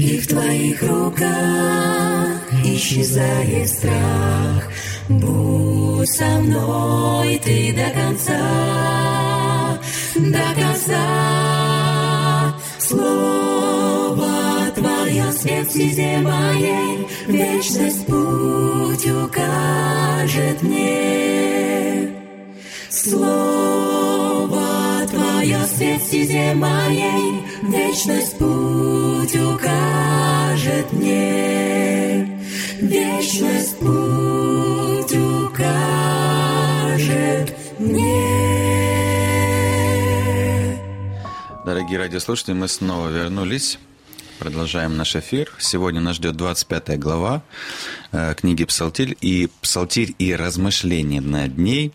И в Твоих руках исчезает страх. Будь со мной Ты до конца, до конца. Слово Твое свет в стезе моей, Вечность путь укажет мне. Слово Твое свет в стезе моей, Вечность путь Вечность путь укажет мне. Дорогие радиослушатели, мы снова вернулись. Продолжаем наш эфир. Сегодня нас ждет 25 глава э, книги «Псалтирь» и «Псалтирь и размышления над ней».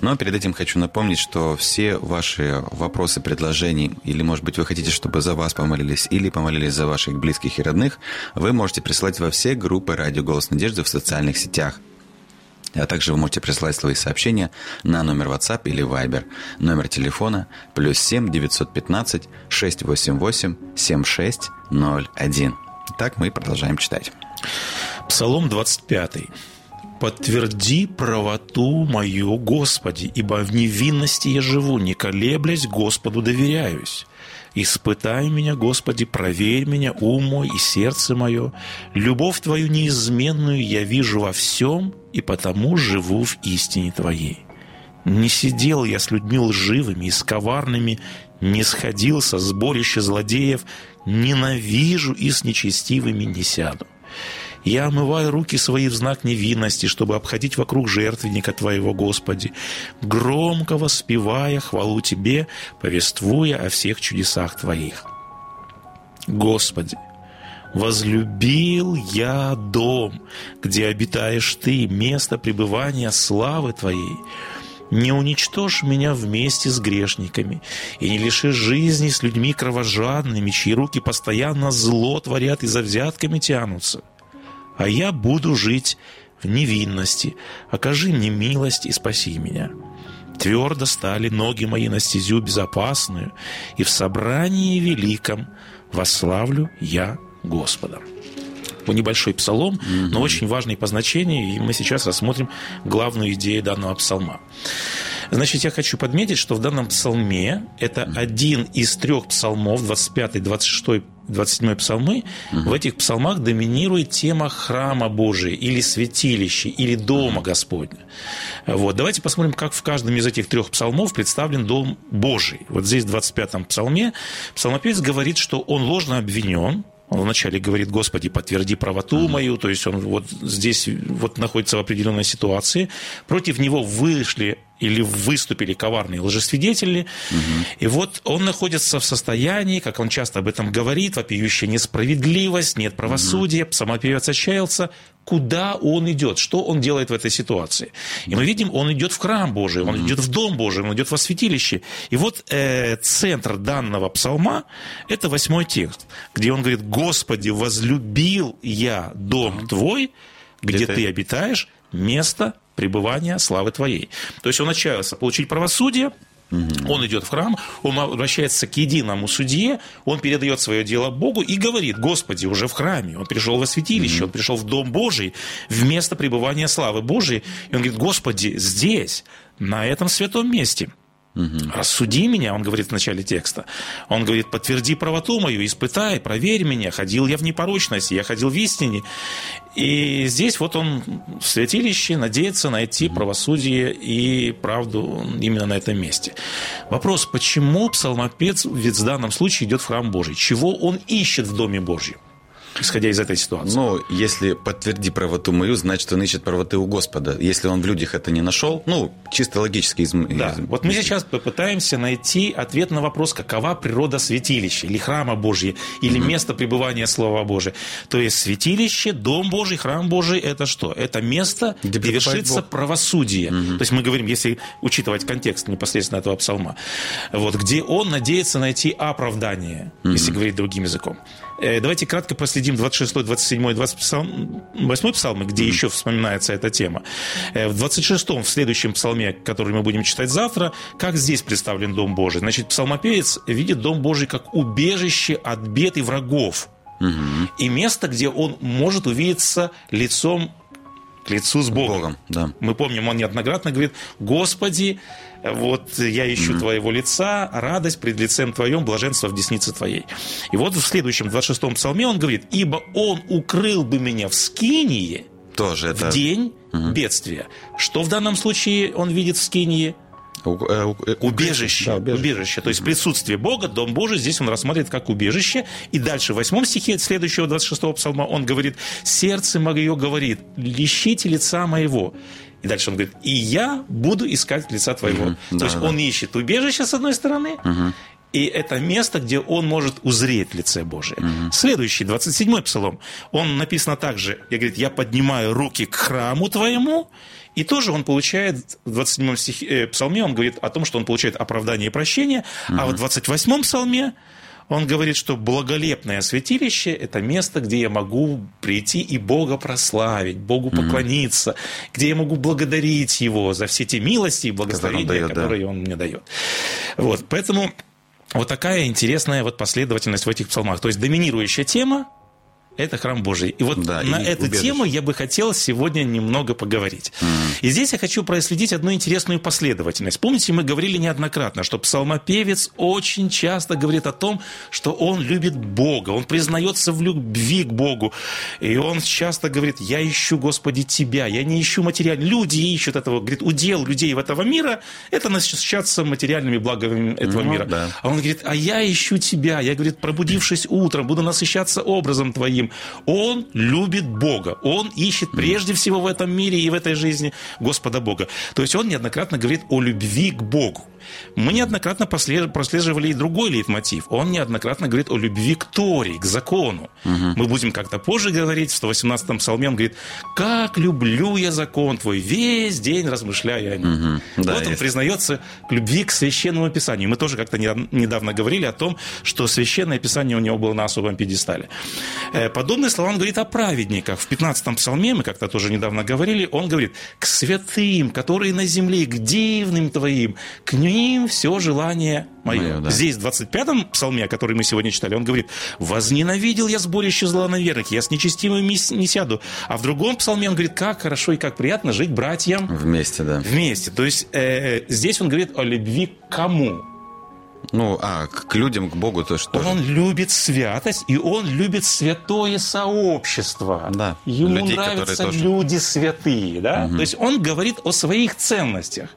Но перед этим хочу напомнить, что все ваши вопросы, предложения, или, может быть, вы хотите, чтобы за вас помолились, или помолились за ваших близких и родных, вы можете присылать во все группы «Радио Голос Надежды» в социальных сетях – а также вы можете присылать свои сообщения на номер WhatsApp или Viber. Номер телефона плюс 7 915 688 7601. Итак, мы продолжаем читать. Псалом 25. «Подтверди правоту мою, Господи, ибо в невинности я живу, не колеблясь, Господу доверяюсь. Испытай меня, Господи, проверь меня, ум мой и сердце мое. Любовь Твою неизменную я вижу во всем, и потому живу в истине Твоей. Не сидел я с людьми лживыми и с коварными, не сходил со сборища злодеев, ненавижу и с нечестивыми не сяду. Я омываю руки свои в знак невинности, чтобы обходить вокруг жертвенника Твоего, Господи, громко воспевая хвалу Тебе, повествуя о всех чудесах Твоих. Господи, возлюбил я дом, где обитаешь Ты, место пребывания славы Твоей. Не уничтожь меня вместе с грешниками и не лиши жизни с людьми кровожадными, чьи руки постоянно зло творят и за взятками тянутся а я буду жить в невинности. Окажи мне милость и спаси меня». Твердо стали ноги мои на стезю безопасную, и в собрании великом вославлю я Господа. Небольшой псалом, mm-hmm. но очень важный по значению, и мы сейчас рассмотрим главную идею данного псалма. Значит, я хочу подметить, что в данном псалме это один из трех псалмов, 25, 26, 27 псалмы, угу. в этих псалмах доминирует тема храма Божия или святилища, или дома. Господня. Вот. Давайте посмотрим, как в каждом из этих трех псалмов представлен дом Божий. Вот здесь в 25-м псалме псалмопевец говорит, что он ложно обвинен, он вначале говорит, Господи, подтверди правоту мою, то есть он вот здесь вот находится в определенной ситуации. Против него вышли или выступили коварные лжесвидетели. Угу. И вот он находится в состоянии, как он часто об этом говорит, вопиющая несправедливость, нет правосудия, угу. самопевец отчаялся. Куда он идет? Что он делает в этой ситуации? И мы видим, он идет в храм Божий, он угу. идет в дом Божий, он идет во святилище. И вот э, центр данного псалма – это восьмой текст, где он говорит, «Господи, возлюбил я дом Твой, где, где ты обитаешь, место пребывания славы Твоей. То есть он отчаялся получить правосудие, Он идет в храм, он обращается к единому судье, он передает свое дело Богу и говорит, Господи, уже в храме, он пришел во святилище, он пришел в Дом Божий, в место пребывания славы Божией. И он говорит, Господи, здесь, на этом святом месте – Угу. Рассуди меня, он говорит в начале текста. Он говорит, подтверди правоту мою, испытай, проверь меня, ходил я в непорочности, я ходил в истине. И здесь вот он в святилище надеется найти правосудие и правду именно на этом месте. Вопрос, почему псалмопец ведь в данном случае идет в храм Божий? Чего он ищет в Доме Божьем? Исходя из этой ситуации. Ну, если подтверди правоту мою, значит, он ищет правоты у Господа. Если он в людях это не нашел, ну, чисто логически. Из... Да, вот мы сейчас попытаемся найти ответ на вопрос, какова природа святилища, или храма Божьего, или угу. место пребывания Слова Божия. То есть святилище, Дом Божий, храм Божий – это что? Это место, где, где вершится Бог. правосудие. Угу. То есть мы говорим, если учитывать контекст непосредственно этого псалма, вот, где он надеется найти оправдание, угу. если говорить другим языком. Э, давайте кратко проследим 26, 27, 28 псалмы, где mm-hmm. еще вспоминается эта тема. Э, в 26-м, в следующем псалме, который мы будем читать завтра, как здесь представлен Дом Божий? Значит, псалмопевец видит Дом Божий как убежище от бед и врагов. Угу. И место, где он может увидеться лицом к лицу с Богом. Богом да. Мы помним, он неоднократно говорит, Господи, вот я ищу mm-hmm. Твоего лица, радость пред лицем Твоем, блаженство в деснице Твоей. И вот в следующем, 26-м псалме он говорит, ибо Он укрыл бы меня в скинии Тоже это... в день mm-hmm. бедствия. Что в данном случае он видит в скинии? Э, э, убежище, да, убежище. убежище. То есть присутствие Бога, Дом Божий, здесь он рассматривает как убежище. И дальше в восьмом стихе следующего 26-го псалма он говорит, «Сердце мое говорит, ищите лица моего». И дальше он говорит, «И я буду искать лица твоего». Угу, То да, есть да. он ищет убежище, с одной стороны, угу. И это место, где он может узреть лице Божие. Угу. Следующий, 27-й псалом, он написано также, я говорит, я поднимаю руки к храму твоему, и тоже он получает, в 27-м стихе, э, псалме он говорит о том, что он получает оправдание и прощение, угу. а в 28-м псалме он говорит, что благолепное святилище – это место, где я могу прийти и Бога прославить, Богу поклониться, mm-hmm. где я могу благодарить Его за все те милости и благословения, дает, которые да. Он мне дает. Вот, поэтому вот такая интересная вот последовательность в этих псалмах. То есть доминирующая тема это храм Божий. И вот да, на и эту убежище. тему я бы хотел сегодня немного поговорить. Mm. И здесь я хочу проследить одну интересную последовательность. Помните, мы говорили неоднократно, что псалмопевец очень часто говорит о том, что он любит Бога, он признается в любви к Богу. И он часто говорит, я ищу, Господи, Тебя, я не ищу материально. Люди ищут этого, говорит, удел людей в этого мира – это насыщаться материальными благами этого ну, мира. Да. А он говорит, а я ищу Тебя, я, говорит, пробудившись утром, буду насыщаться образом Твоим, другим. Он любит Бога. Он ищет прежде всего в этом мире и в этой жизни Господа Бога. То есть он неоднократно говорит о любви к Богу. Мы неоднократно прослеживали и другой лейтмотив. Он неоднократно говорит о любви к Торе, к закону. Угу. Мы будем как-то позже говорить, в 118-м псалме он говорит, «Как люблю я закон твой, весь день размышляя о нем». Угу. Да, вот он есть. признается к любви к священному писанию. Мы тоже как-то недавно говорили о том, что священное писание у него было на особом пьедестале. Э, подобные слова он говорит о праведниках. В 15-м псалме, мы как-то тоже недавно говорили, он говорит, «К святым, которые на земле, к дивным твоим, к ним все желание мое». мое да. Здесь, в 25-м псалме, который мы сегодня читали, он говорит, «Возненавидел я сборище злонаверных, я с нечестивыми не сяду». А в другом псалме он говорит, как хорошо и как приятно жить братьям. Вместе, да. Вместе. То есть э, здесь он говорит о любви к кому? Ну, а к людям, к Богу то что? Он любит святость, и он любит святое сообщество. Да. Ему Людей, нравятся тоже... люди святые, да? Угу. То есть он говорит о своих ценностях.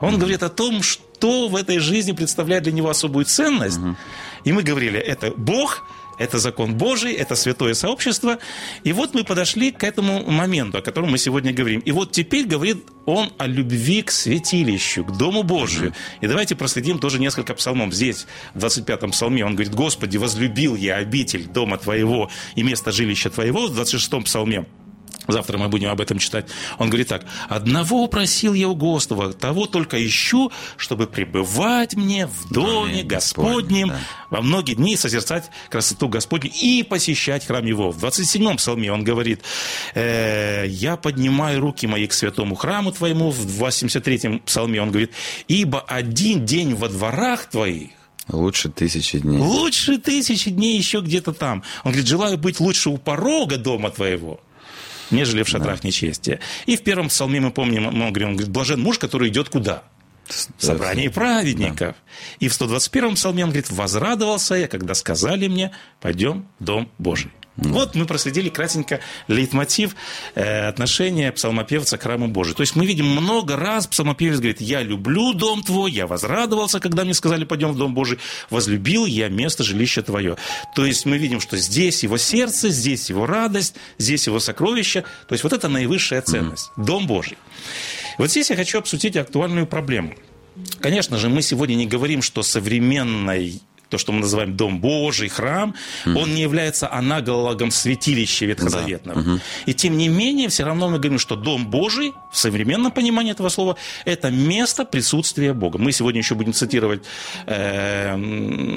Он угу. говорит о том, что в этой жизни представляет для него особую ценность. Угу. И мы говорили, это Бог, это закон Божий, это святое сообщество. И вот мы подошли к этому моменту, о котором мы сегодня говорим. И вот теперь говорит он о любви к святилищу, к Дому Божию. И давайте проследим тоже несколько псалмов. Здесь, в 25-м псалме, он говорит, «Господи, возлюбил я обитель Дома Твоего и место жилища Твоего». В 26-м псалме Завтра мы будем об этом читать. Он говорит так. «Одного просил я у Господа, того только ищу, чтобы пребывать мне в доме Господнем, Господнем, да. во многие дни созерцать красоту Господню и посещать храм Его». В 27-м псалме он говорит, «Э, «Я поднимаю руки мои к святому храму Твоему». В 83-м псалме он говорит, «Ибо один день во дворах Твоих Лучше тысячи дней. лучше тысячи дней еще где-то там». Он говорит, «Желаю быть лучше у порога дома Твоего, нежели в шатрах нечестия». И в первом псалме мы помним, мы говорим, он говорит, «Блажен муж, который идет куда?» В собрании праведников. И в 121-м псалме он говорит, «Возрадовался я, когда сказали мне, пойдем в Дом Божий». Вот мы проследили кратенько лейтмотив э, отношения псалмопевца к храму Божию. То есть мы видим много раз псалмопевец говорит, я люблю дом твой, я возрадовался, когда мне сказали, пойдем в дом Божий, возлюбил я место жилища твое. То есть мы видим, что здесь его сердце, здесь его радость, здесь его сокровища. То есть вот это наивысшая ценность, дом Божий. Вот здесь я хочу обсудить актуальную проблему. Конечно же, мы сегодня не говорим, что современной то, что мы называем Дом Божий, храм, он не является аналогом святилища ветхозаветного. И тем не менее, все равно мы говорим, что Дом Божий, в современном понимании этого слова, это место присутствия Бога. Мы сегодня еще будем цитировать э,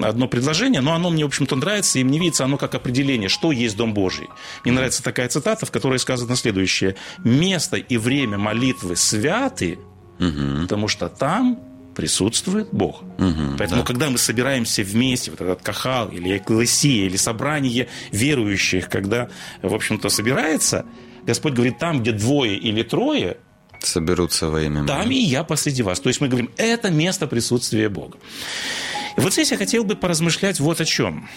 одно предложение, но оно мне, в общем-то, нравится, и мне видится оно как определение, что есть Дом Божий. Мне нравится такая цитата, в которой сказано следующее. «Место и время молитвы святы, потому что там присутствует Бог. Поэтому, когда мы собираемся вместе, вот этот кахал или экклесия, или собрание верующих, когда, в общем-то, собирается, Господь говорит, там, где двое или трое, Соберутся во имя там и я посреди вас. То есть мы говорим, это место присутствия Бога. И вот здесь я хотел бы поразмышлять вот о чем.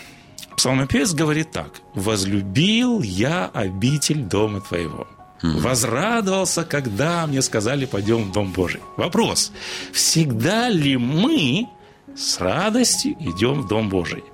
Псалмопевец говорит так. «Возлюбил я обитель дома твоего». Возрадовался, когда мне сказали, пойдем в Дом Божий. Вопрос. Всегда ли мы с радостью идем в Дом Божий?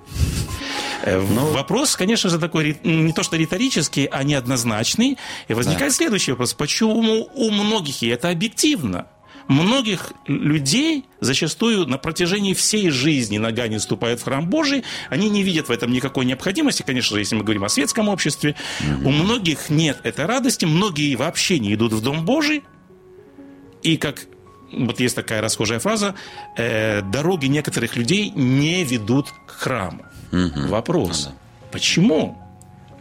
Э, Вопрос, конечно же, такой не то что риторический, а неоднозначный. И возникает следующий вопрос. Почему у многих, и это объективно, многих людей зачастую на протяжении всей жизни нога не ступает в храм Божий, они не видят в этом никакой необходимости, конечно же, если мы говорим о светском обществе. У многих нет этой радости, многие вообще не идут в Дом Божий, и как вот есть такая расхожая фраза, э, дороги некоторых людей не ведут к храму. Вопрос, почему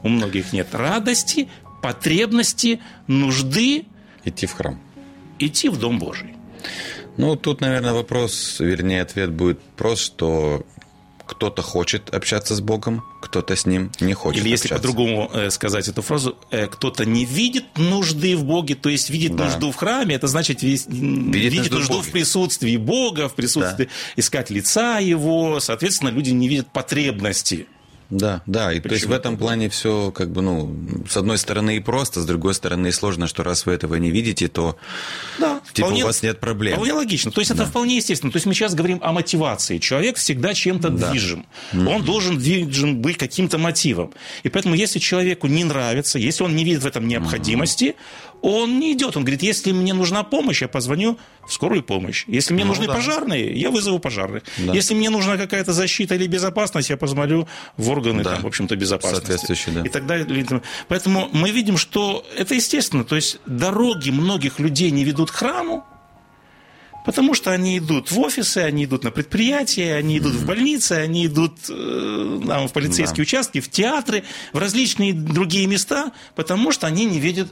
у многих нет радости, потребности, нужды Идти в храм. Идти в Дом Божий? Ну, тут, наверное, вопрос, вернее, ответ будет прост, что кто-то хочет общаться с Богом, кто-то с ним не хочет Или если общаться. по-другому э, сказать эту фразу, э, кто-то не видит нужды в Боге, то есть видит Да. нужду в храме, это значит весь- видит, нужду в нужду в Боге. присутствии Бога, в присутствии искать лица Его, соответственно, люди не видят потребности. Да, да, и то есть в этом плане все как бы, ну, с одной стороны и просто, с другой стороны и сложно, что раз вы этого не видите, то Да, типа у вас нет проблем. Вполне логично. То есть это вполне естественно. То есть мы сейчас говорим о мотивации. Человек всегда чем-то движим. Он должен движим быть каким-то мотивом. И поэтому, если человеку не нравится, если он не видит в этом необходимости, он не идет. Он говорит, если мне нужна помощь, я позвоню в скорую помощь. Если мне Ну нужны да. пожарные, я вызову пожарных. Да. Если мне нужна какая-то защита или безопасность, я позвоню в органы, Да. там, в общем-то, безопасности. Соответствующие, да. И так далее. Поэтому мы видим, что это естественно. То есть дороги многих людей не ведут к храму, Потому что они идут в офисы, они идут на предприятия, они идут в больницы, они идут э, там, в полицейские Да. участки, в театры, в различные другие места, потому что они не видят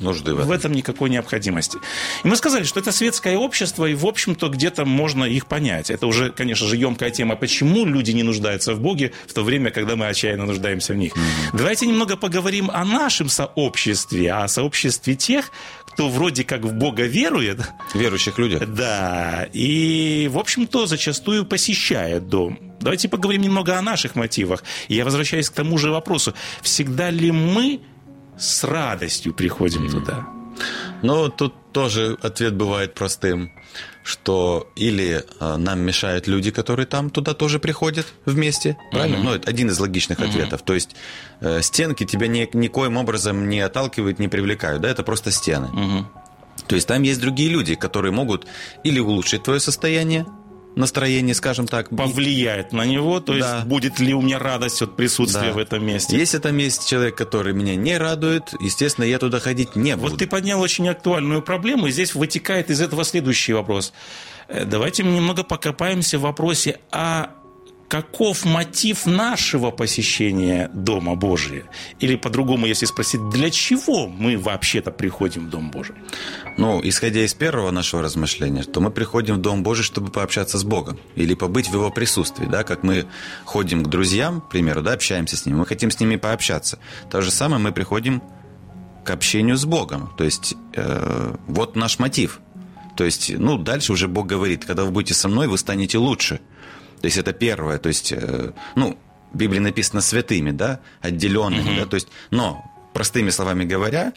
нужды в в этом. этом никакой необходимости. И мы сказали, что это светское общество, и, в общем-то, где-то можно их понять. Это уже, конечно же, емкая тема, почему люди не нуждаются в Боге в то время, когда мы отчаянно нуждаемся в них. Давайте немного поговорим о нашем сообществе, о сообществе тех, кто вроде как в Бога верует, Верующих людях. да, и, в общем-то, зачастую посещает дом. Давайте поговорим немного о наших мотивах. И я возвращаюсь к тому же вопросу. Всегда ли мы с радостью приходим туда? Но тут тоже ответ бывает простым, что или э, нам мешают люди, которые там туда тоже приходят вместе, правильно? Ну, это один из логичных ответов. То есть э, стенки тебя ни, никоим образом не отталкивают, не привлекают, да, это просто стены. То есть там есть другие люди, которые могут или улучшить твое состояние, настроение, скажем так. Повлияет на него, то есть Да. будет ли у меня радость от присутствия Да. в этом месте. Если там есть человек, который меня не радует, естественно, я туда ходить не буду. Вот ты поднял очень актуальную проблему, и здесь вытекает из этого следующий вопрос. Э, Давайте мы немного покопаемся в вопросе, а каков мотив нашего посещения Дома Божия? Или по-другому, если спросить, для чего мы вообще-то приходим в Дом Божий? Ну, исходя из первого нашего размышления, то мы приходим в Дом Божий, чтобы пообщаться с Богом или побыть в Его присутствии, да, как мы ходим к друзьям, к примеру, да, общаемся с ними, мы хотим с ними пообщаться. То же самое мы приходим к общению с Богом. То есть, э, вот наш мотив. То есть, ну, дальше уже Бог говорит, когда вы будете со мной, вы станете лучше. То есть, это первое. То есть, э, ну, в Библии написано святыми, да, отделенными, да, то есть, но, простыми словами говоря,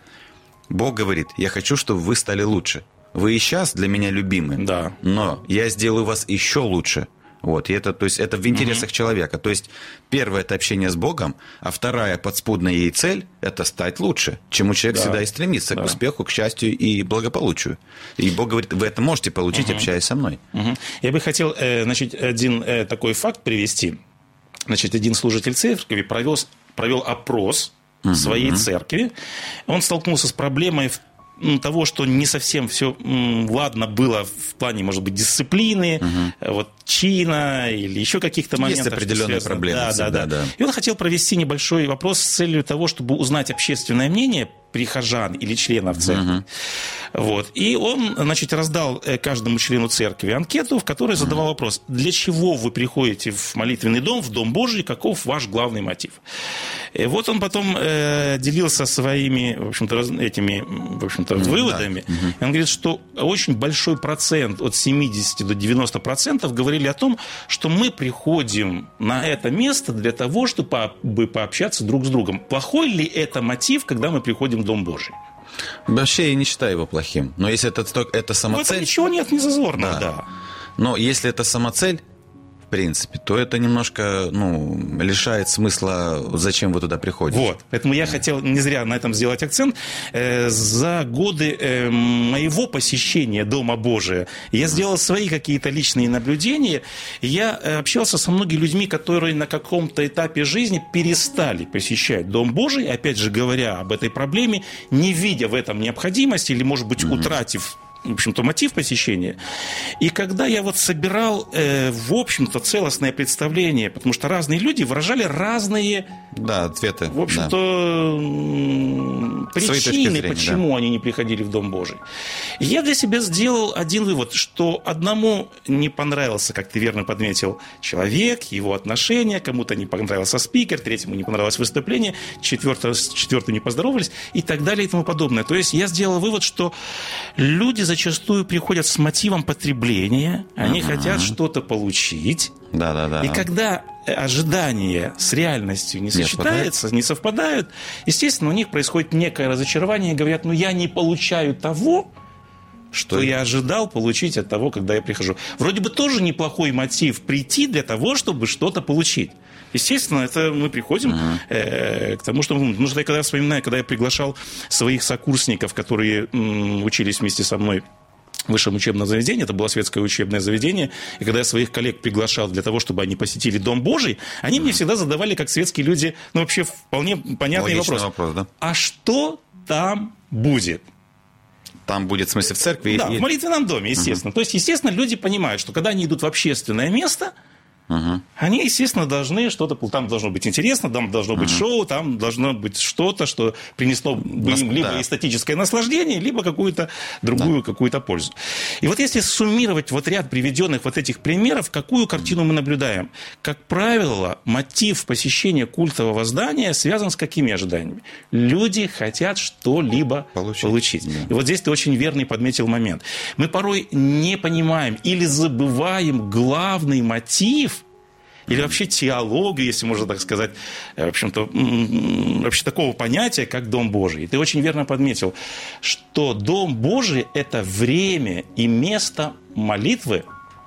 Бог говорит, я хочу, чтобы вы стали лучше. Вы и сейчас для меня любимы, Да. но я сделаю вас еще лучше. Вот, и это, то есть, это в интересах человека. То есть, первое – это общение с Богом, а вторая подспудная ей цель – это стать лучше, чему человек Да. всегда и стремится, Да. к успеху, к счастью и благополучию. И Бог говорит, вы это можете получить, общаясь со мной. Мгм. Я бы хотел, э, значит, один э, такой факт привести. Значит, один служитель церкви провел, провел опрос в своей церкви. Он столкнулся с проблемой в- того, что не совсем все ладно было в плане, может быть, дисциплины, э, вот чина или еще каких-то моментов. что определенные проблемы Да, всегда, да, да, да. И он хотел провести небольшой вопрос с целью того, чтобы узнать общественное мнение прихожан или членов церкви. Вот. И он, значит, раздал э, каждому члену церкви анкету, в которой задавал вопрос, для чего вы приходите в молитвенный дом, в Дом Божий, каков ваш главный мотив. И вот он потом э, делился своими, в общем-то, раз- этими, в общем-то, выводами. И он говорит, что очень большой процент, от 70 до 90 процентов, говорили о том, что мы приходим на это место для того, чтобы по- бы пообщаться друг с другом. Плохой ли это мотив, когда мы приходим в Дом Божий? Вообще я не считаю его плохим. Но если это, это В этом самоцель, ничего нет не зазорного, Да. да. но если это самоцель, в принципе, то это немножко ну, лишает смысла, зачем вы туда приходите. Вот. Поэтому я хотел не зря на этом сделать акцент. Э, За годы э, моего посещения Дома Божия я сделал свои какие-то личные наблюдения. Я э, общался со многими людьми, которые на каком-то этапе жизни перестали посещать Дом Божий, опять же говоря об этой проблеме, не видя в этом необходимости или, может быть, утратив в общем-то, мотив посещения. И когда я вот собирал, э, в общем-то, целостное представление, потому что разные люди выражали разные Да, ответы. в общем-то, точки причины, зрения, почему они не приходили в Дом Божий. И Я для себя сделал один вывод, что одному не понравился, как ты верно подметил, человек, его отношения, кому-то не понравился спикер, третьему не понравилось выступление, четвертому, с четвертым не поздоровались и так далее и тому подобное. То есть я сделал вывод, что люди зачастую приходят с мотивом потребления, они хотят что-то получить, Да, да, да. и когда э, ожидания с реальностью не сочетаются, не совпадают, естественно, у них происходит некое разочарование, говорят, ну я не получаю того, что я ожидал получить от того, когда я прихожу. Вроде бы тоже неплохой мотив прийти для того, чтобы что-то получить. Естественно, это мы приходим э, к тому, что... Ну, что я когда вспоминаю, когда я приглашал своих сокурсников, которые м, учились вместе со мной в высшем учебном заведении, это было светское учебное заведение, и когда я своих коллег приглашал для того, чтобы они посетили Дом Божий, они мне всегда задавали, как светские люди, ну, вообще вполне понятный Логичный вопрос. вопрос, да. А что там будет? Там будет, в смысле, в церкви. Да, и- в молитвенном доме, естественно. То есть, естественно, люди понимают, что когда они идут в общественное место, они, естественно, должны что-то... Там должно быть интересно, там должно быть шоу, там должно быть что-то, что принесло бы им либо да. эстетическое наслаждение, либо какую-то другую какую-то пользу. И вот если суммировать вот ряд приведенных вот этих примеров, какую картину мы наблюдаем? Как правило, мотив посещения культового здания связан с какими ожиданиями? Люди хотят что-либо Получить. получить. Да. И вот здесь ты очень верный подметил момент. Мы порой не понимаем или забываем главный мотив или вообще теологию, если можно так сказать, э, в общем-то, вообще такого понятия, как Дом Божий. И ты очень верно подметил, что Дом Божий – это время и место молитвы,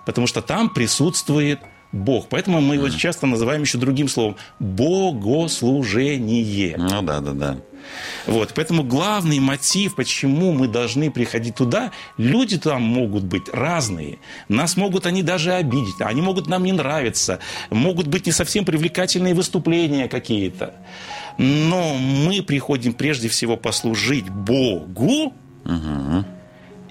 потому что там присутствует Бог. Поэтому мы его часто называем еще другим словом богослужение. Ну да, да, да. Вот, поэтому главный мотив, почему мы должны приходить туда, люди там могут быть разные. Нас могут они даже обидеть, они могут нам не нравиться, могут быть не совсем привлекательные выступления какие-то. Но мы приходим прежде всего послужить Богу Угу.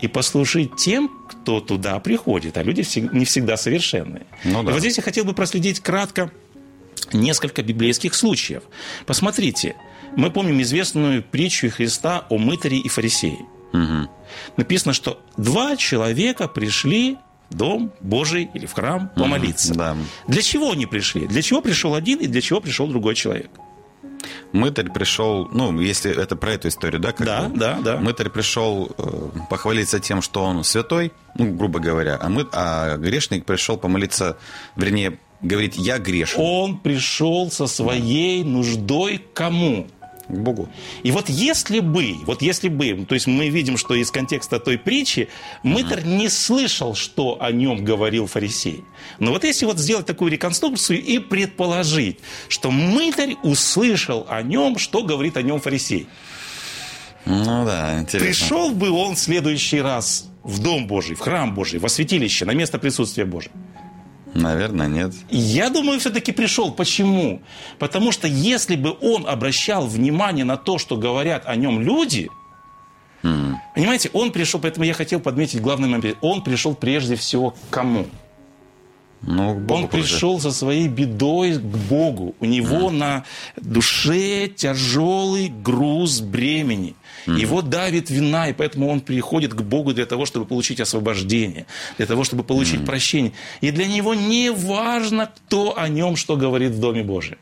и послужить тем, кто туда приходит. А люди не всегда совершенные. Ну да. И вот здесь я хотел бы проследить кратко несколько библейских случаев. Посмотрите, мы помним известную притчу Христа о мытаре и фарисее. Угу. Написано, что два человека пришли в дом Божий или в храм помолиться. Да. Для чего они пришли? Для чего пришел один и для чего пришел другой человек? Мытарь пришел, ну, если это про эту историю, да? как Да, бы? да, да. Мытарь пришел э, похвалиться тем, что он святой, ну, грубо говоря, а, мы, а грешник пришел помолиться, вернее, говорить, я грешен Он пришел со своей нуждой к кому? к Богу. И вот если бы, вот если бы, то есть мы видим, что из контекста той притчи мытарь не слышал, что о нем говорил фарисей. Но вот если вот сделать такую реконструкцию и предположить, что мытарь услышал о нем, что говорит о нем фарисей. Ну да, интересно. Пришел бы он в следующий раз в Дом Божий, в храм Божий, во святилище, на место присутствия Божьего. Наверное, нет. Я думаю, все-таки пришел. Почему? Потому что если бы он обращал внимание на то, что говорят о нем люди, понимаете, он пришел, поэтому я хотел подметить главный момент. Он пришел прежде всего к кому? Ну, к Богу он пришел. со своей бедой к Богу. У него на душе тяжелый груз бремени. Его давит вина, и поэтому он приходит к Богу для того, чтобы получить освобождение, для того, чтобы получить прощение. И для него не важно, кто о нем что говорит в Доме Божьем.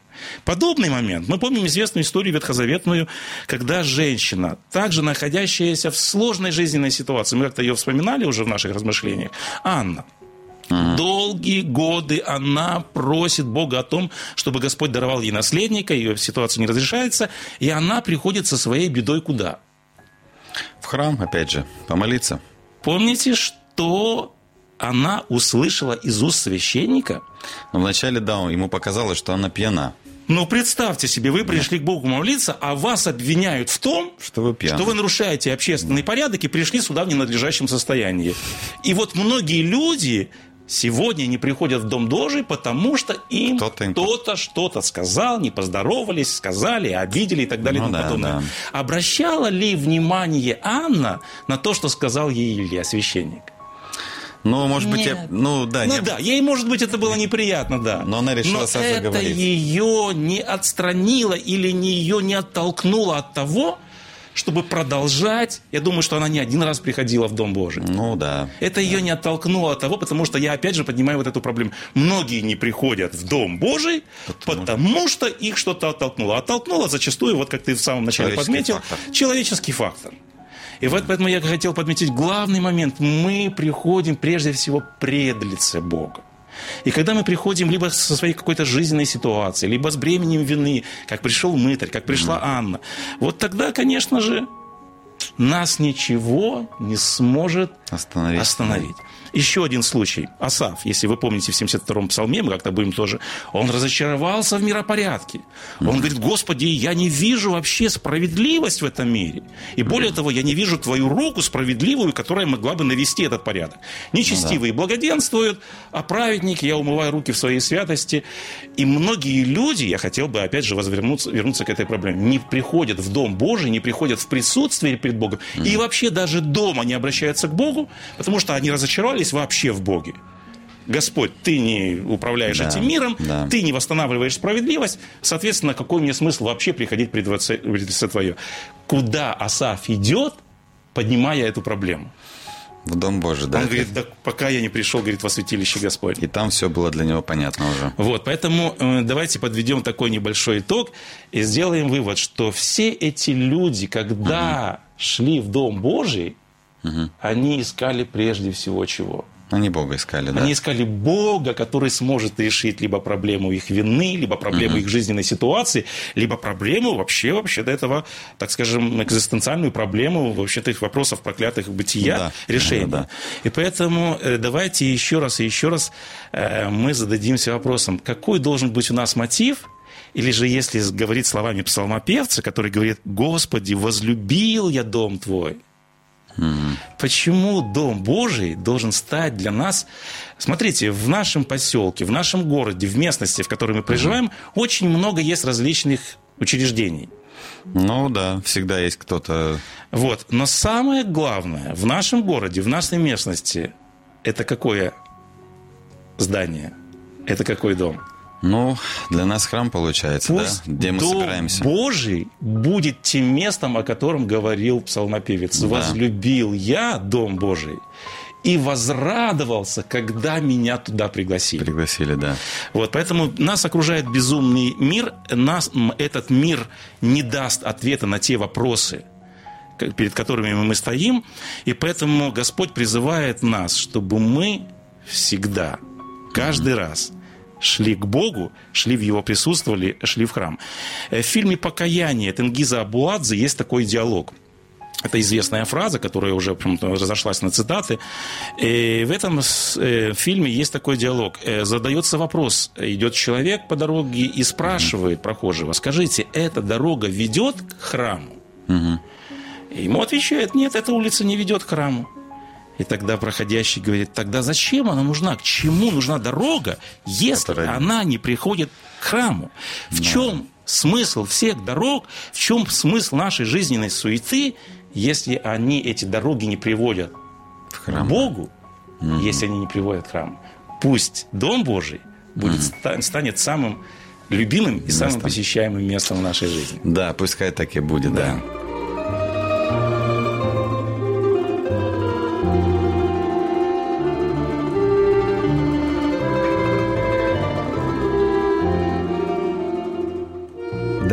Подобный момент. Мы помним известную историю ветхозаветную, когда женщина, также находящаяся в сложной жизненной ситуации, мы как-то ее вспоминали уже в наших размышлениях, Анна, Долгие годы она просит Бога о том, чтобы Господь даровал ей наследника, ее ситуация не разрешается, и она приходит со своей бедой куда? В храм, опять же, помолиться. Помните, что она услышала из уст священника? Но вначале, да, ему показалось, что она пьяна. Ну, представьте себе, вы пришли к Богу молиться, а вас обвиняют в том, Что вы пьяны. что вы нарушаете общественный порядок и пришли сюда в ненадлежащем состоянии. И вот многие люди сегодня не приходят в Дом Божий, потому что им Кто-то им- кто-то что-то сказал, не поздоровались, сказали, обидели и так далее и Ну тому да, подобное. да. Обращала ли внимание Анна на то, что сказал ей Илья, священник? Ну, может быть, Нет. я... Ну, да, Ну не- да, ей, может быть, это было неприятно, да. Но она решила Но сразу это говорить. ее не отстранило или не ее не оттолкнуло от того, чтобы продолжать. Я думаю, что она не один раз приходила в Дом Божий. Ну, да. Это ее не оттолкнуло от того, потому что я опять же поднимаю вот эту проблему. Многие не приходят в Дом Божий, потому, что их что-то оттолкнуло. Оттолкнуло зачастую, вот как ты в самом начале Человеческий подметил, фактор. человеческий фактор. И вот поэтому я хотел подметить главный момент. Мы приходим прежде всего пред лице Бога. И когда мы приходим либо со своей какой-то жизненной ситуацией, либо с бременем вины, как пришел мытарь, как пришла Анна, вот тогда, конечно же, нас ничего не сможет Остановить. остановить. Еще один случай. Асав, если вы помните в 72-м псалме, мы как-то будем тоже, он разочаровался в миропорядке. Он говорит, Господи, я не вижу вообще справедливость в этом мире. И более того, я не вижу Твою руку справедливую, которая могла бы навести этот порядок. Нечестивые благоденствуют, а праведники, я умываю руки в своей святости. И многие люди, я хотел бы опять же возвернуться, вернуться к этой проблеме, не приходят в Дом Божий, не приходят в присутствие перед Богом. И вообще даже дома не обращаются к Богу, потому что они разочаровались вообще в Боге. Господь, ты не управляешь Да, этим миром, да. ты не восстанавливаешь справедливость, соответственно, какой мне смысл вообще приходить пред лице Твое? Куда Асаф идет, поднимая эту проблему? В Дом Божий, да. Он говорит, да пока я не пришел, говорит, во святилище Господь. И там все было для него понятно уже. Вот, поэтому э, давайте подведем такой небольшой итог и сделаем вывод, что все эти люди, когда шли в Дом Божий, они искали прежде всего чего? Они Бога искали, да? Они искали Бога, который сможет решить либо проблему их вины, либо проблему угу. их жизненной ситуации, либо проблему вообще, вообще до этого, так скажем, экзистенциальную проблему вообще-то их вопросов проклятых бытия да, решения. Да, да. И поэтому э, давайте еще раз и еще раз э, мы зададимся вопросом, какой должен быть у нас мотив, или же если говорить словами псалмопевца, который говорит, «Господи, возлюбил я дом Твой», Почему Дом Божий должен стать для нас... Смотрите, в нашем поселке, в нашем городе, в местности, в которой мы проживаем, очень много есть различных учреждений. Ну да, всегда есть кто-то... Вот, но самое главное в нашем городе, в нашей местности, это какое здание? Это какой дом? Ну, для нас храм получается, Пусть да? Где мы Дом собираемся. Божий будет тем местом, о котором говорил псалмопевец. Да. «Возлюбил я Дом Божий и возрадовался, когда меня туда пригласили». Пригласили, да. Вот, поэтому нас окружает безумный мир. Нас, этот мир не даст ответа на те вопросы, перед которыми мы стоим. И поэтому Господь призывает нас, чтобы мы всегда, каждый mm-hmm. раз – шли к Богу, шли в Его присутствовали, шли в храм. Э, в фильме «Покаяние» Тенгиза Абуадзе есть такой диалог. Это известная фраза, которая уже разошлась на цитаты. И в этом э, фильме есть такой диалог. Э, задается вопрос. Идет человек по дороге и спрашивает прохожего, скажите, эта дорога ведет к храму? Угу. Ему отвечает, нет, эта улица не ведет к храму. И тогда проходящий говорит, тогда зачем она нужна? К чему нужна дорога, если Которая... она не приходит к храму? В да. чем смысл всех дорог, в чем смысл нашей жизненной суеты, если они, эти дороги не приводят в храм. к Богу, угу. если они не приводят к храму? Пусть Дом Божий будет, угу. станет самым любимым и местом. самым посещаемым местом в нашей жизни. Да, пускай так и будет, да. да.